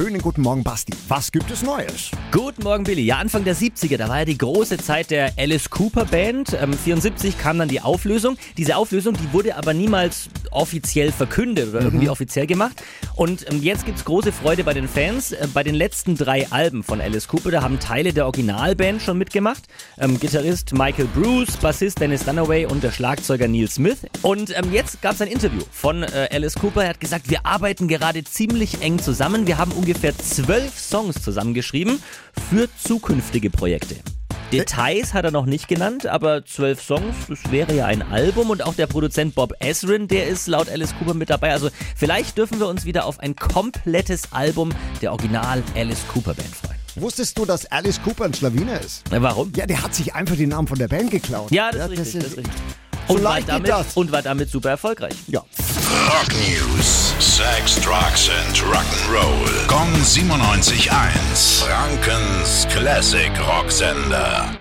Schönen guten Morgen, Basti. Was gibt es Neues? Guten Morgen, Billy. Ja, Anfang der 70er, da war ja die große Zeit der Alice Cooper Band. Ähm, 74 kam dann die Auflösung. Diese Auflösung, die wurde aber niemals offiziell verkündet oder irgendwie offiziell gemacht. Und ähm, jetzt gibt's große Freude bei den Fans. Äh, bei den letzten drei Alben von Alice Cooper, da haben Teile der Originalband schon mitgemacht. Ähm, Gitarrist Michael Bruce, Bassist Dennis Dunaway und der Schlagzeuger Neil Smith. Und ähm, jetzt gab's ein Interview von äh, Alice Cooper. Er hat gesagt, wir arbeiten gerade ziemlich eng zusammen. Wir haben ungefähr zwölf Songs zusammengeschrieben für zukünftige Projekte. Details hat er noch nicht genannt, aber zwölf Songs, das wäre ja ein Album und auch der Produzent Bob Ezrin, der ist laut Alice Cooper mit dabei. Also vielleicht dürfen wir uns wieder auf ein komplettes Album der Original Alice Cooper Band freuen. Wusstest du, dass Alice Cooper ein Schlawiner ist? Na, Warum? Ja, der hat sich einfach den Namen von der Band geklaut. Ja, das ist richtig. Das ist richtig. Und, war damit, das. und war damit super erfolgreich. Ja. Rock News. Sex, Drugs and Rock'n'Roll. Kong 97.1. Frankens Classic Rocksender.